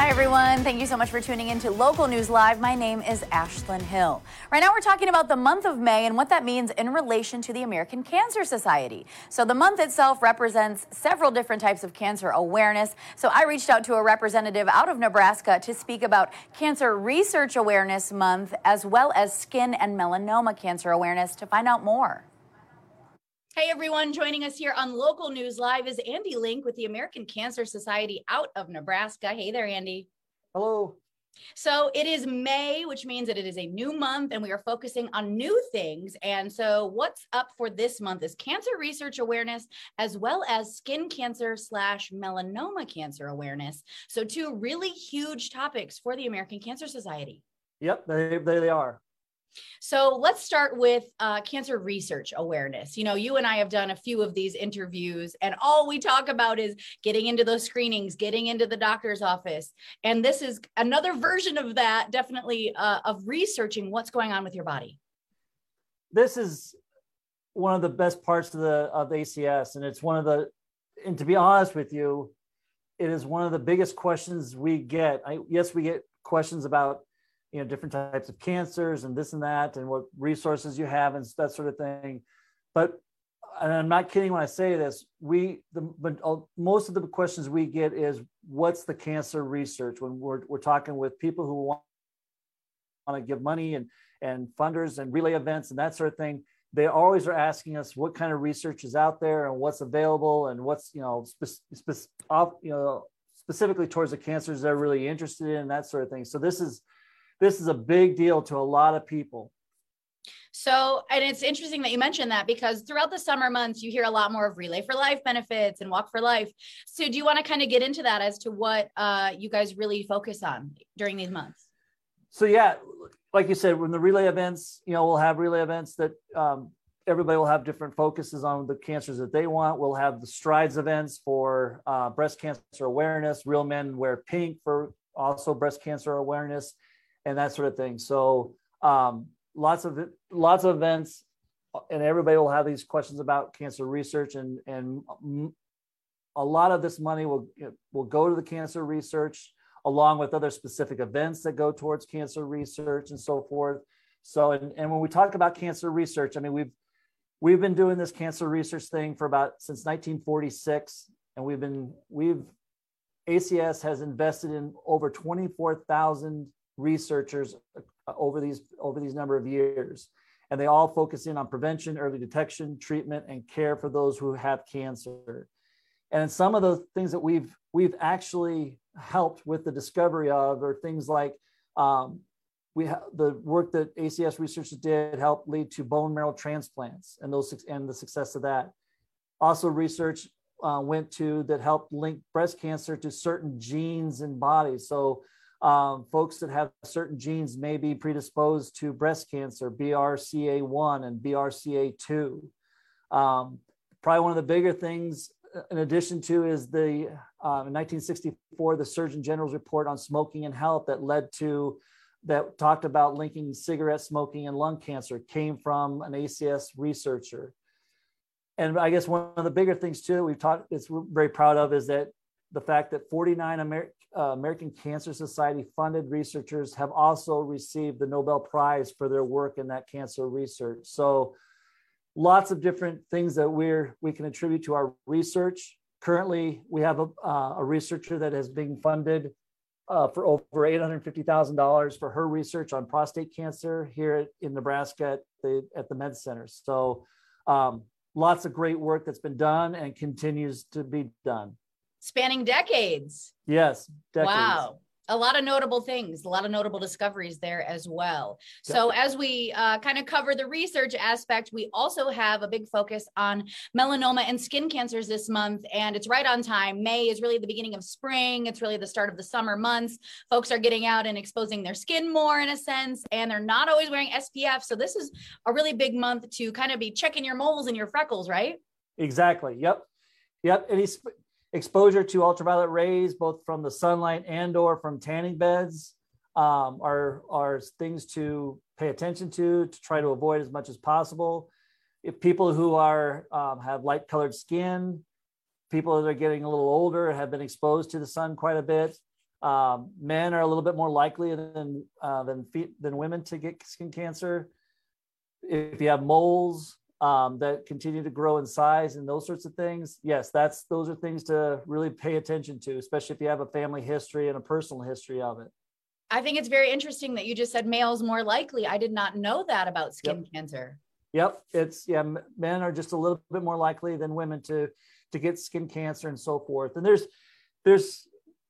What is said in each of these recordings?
Hi, everyone. Thank you so much for tuning in to Local News Live. My name is Ashlyn Hill. Right now, we're talking about the month of May and what that means in relation to the American Cancer Society. So, the month itself represents several different types of cancer awareness. So, I reached out to a representative out of Nebraska to speak about Cancer Research Awareness Month as well as skin and melanoma cancer awareness to find out more. Hey everyone, joining us here on Local News Live is Andy Link with the American Cancer Society out of Nebraska. Hey there, Andy. Hello. So it is May, which means that it is a new month and we are focusing on new things. And so what's up for this month is cancer research awareness as well as skin cancer slash melanoma cancer awareness. So two really huge topics for the American Cancer Society. Yep, they, they, they are. So let's start with uh, cancer research awareness. You know, you and I have done a few of these interviews, and all we talk about is getting into those screenings, getting into the doctor's office. And this is another version of that, definitely uh, of researching what's going on with your body. This is one of the best parts of the of ACS, and it's one of the, and to be honest with you, it is one of the biggest questions we get. I, yes, we get questions about you know different types of cancers and this and that and what resources you have and that sort of thing. But and i'm not kidding when i say this we the but most of the questions we get is what's the cancer research when we're, we're talking with people who want, want to give money and and funders and relay events and that sort of thing? They always are asking us what kind of research is out there and what's available and what's you know spe- spe- you know specifically towards the cancers they're really interested in that sort of thing. So this is this is a big deal to a lot of people. So, and it's interesting that you mentioned that because throughout the summer months, you hear a lot more of Relay for Life benefits and Walk for Life. So, do you want to kind of get into that as to what uh, you guys really focus on during these months? So, yeah, like you said, when the relay events, you know, we'll have relay events that um, everybody will have different focuses on the cancers that they want. We'll have the strides events for uh, breast cancer awareness. Real men wear pink for also breast cancer awareness and that sort of thing. So um, lots of lots of events, and everybody will have these questions about cancer research, and and a lot of this money will will go to the cancer research along with other specific events that go towards cancer research and so forth. So and, and when we talk about cancer research, I mean we've we've been doing this cancer research thing for about since 1946 and we've been we've ACS has invested in over 24,000 researchers uh, over these over these number of years and they all focus in on prevention early detection treatment and care for those who have cancer and some of the things that we've we've actually helped with the discovery of are things like um, we ha- the work that ACS researchers did helped lead to bone marrow transplants and those and the success of that. Also, research uh, went to that helped link breast cancer to certain genes in bodies. So um, folks that have certain genes may be predisposed to breast cancer, BRCA1 and BRCA2. Um, probably one of the bigger things, uh, in addition to, is the uh, in 1964 the Surgeon General's report on smoking and health that led to that talked about linking cigarette smoking and lung cancer came from an ACS researcher. And I guess one of the bigger things too we've talked, it's very proud of is that the fact that 49 Amer- uh, American Cancer Society funded researchers have also received the Nobel Prize for their work in that cancer research. So lots of different things that we're we can attribute to our research. Currently, we have a, uh, a researcher that has been funded uh, for over $850,000 for her research on prostate cancer here in Nebraska at the, at the Med Center. So um, lots of great work that's been done and continues to be done spanning decades. Yes. Decades. Wow. A lot of notable things, a lot of notable discoveries there as well. So, as we uh, kind of cover the research aspect, we also have a big focus on melanoma and skin cancers this month. And it's right on time. May is really the beginning of spring, it's really the start of the summer months. Folks are getting out and exposing their skin more in a sense, and they're not always wearing SPF. So, this is a really big month to kind of be checking your moles and your freckles, right? Exactly. Yep. Yep. And he's exposure to ultraviolet rays, both from the sunlight and or from tanning beds, um, are, are things to pay attention to, to try to avoid as much as possible. If people who are um, have light colored skin, people that are getting a little older have been exposed to the sun quite a bit. Um, men are a little bit more likely than uh, than than women to get skin cancer. If you have moles um, that continue to grow in size and those sorts of things, yes, that's those are things to really pay attention to, especially if you have a family history and a personal history of it. I think it's very interesting that you just said males more likely. I did not know that about skin yep. cancer. Yep, it's yeah, men are just a little bit more likely than women to to get skin cancer and so forth. And there's there's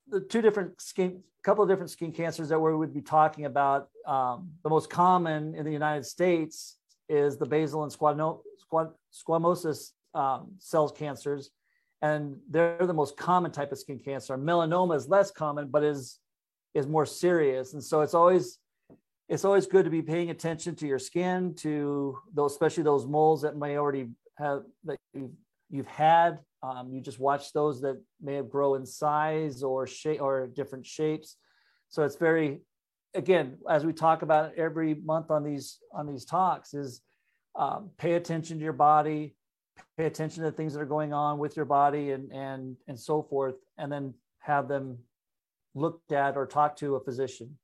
the two different skin, a couple of different skin cancers that we would be talking about. Um, the most common in the United States is the basal and squamo, squam, squamous um, cells cancers, and they're the most common type of skin cancer. Melanoma is less common, but is is more serious, and so it's always it's always good to be paying attention to your skin, to those, especially those moles that may already have that you've, you've had. Um, you just watch those that may have grown in size or shape or different shapes. So it's very, again, as we talk about every month on these on these talks, is um, pay attention to your body, pay attention to things that are going on with your body, and and and so forth, and then have them looked at or talk to a physician.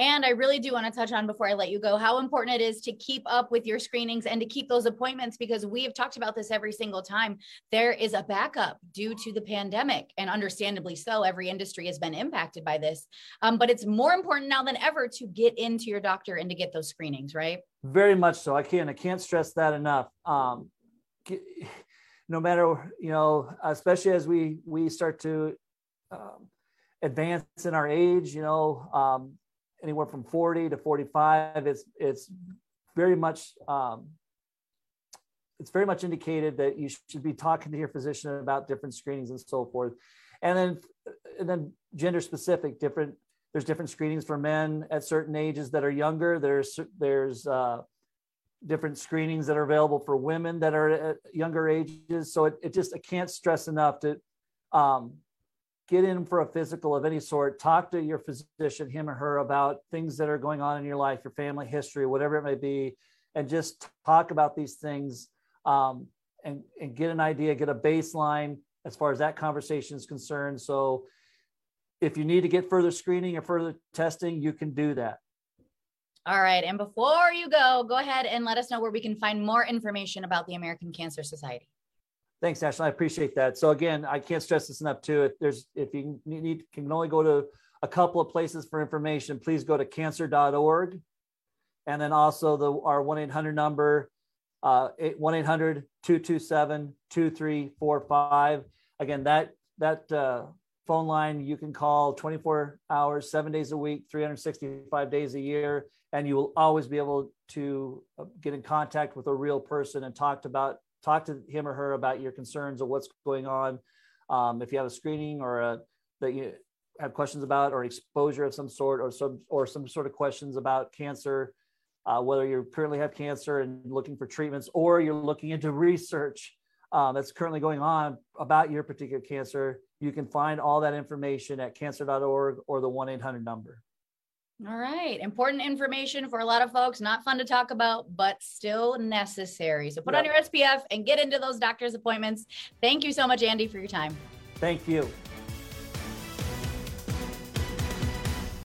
And I really do want to touch on before I let you go how important it is to keep up with your screenings and to keep those appointments because we have talked about this every single time. There is a backup due to the pandemic, and understandably so. Every industry has been impacted by this. Um, but it's more important now than ever to get into your doctor and to get those screenings, right? Very much so. I can't, I can't stress that enough. Um, no matter, you know, especially as we we start to um, advance in our age, you know, um, anywhere from 40 to 45. It's it's very much um, it's very much indicated that you should be talking to your physician about different screenings and so forth. And then and then gender specific different there's different screenings for men at certain ages that are younger. There's there's uh, different screenings that are available for women that are at younger ages. So it, it just I can't stress enough to um, get in for a physical of any sort, talk to your physician, him or her, about things that are going on in your life, your family history, whatever it may be, and just talk about these things um, and, and get an idea, get a baseline as far as that conversation is concerned. So if you need to get further screening or further testing, you can do that. All right. And before you go, go ahead and let us know where we can find more information about the American Cancer Society. Thanks, Ashley. I appreciate that. So again, I can't stress this enough too. If there's if you need can only go to a couple of places for information, please go to cancer.org. And then also the our 1-800 number, uh 1-800-227-2345. Again, that that uh, phone line you can call 24 hours, seven days a week, 365 days a year, and you will always be able to uh, get in contact with a real person and talk about talk to him or her about your concerns of what's going on. Um, if you have a screening or a, that you have questions about or exposure of some sort or some or some sort of questions about cancer, uh, whether you currently have cancer and looking for treatments or you're looking into research um, that's currently going on about your particular cancer, you can find all that information at cancer.org or the 1-800 number. All right. Important information for a lot of folks, not fun to talk about, but still necessary. So put yep. on your SPF and get into those doctor's appointments. Thank you so much, Andy, for your time. Thank you.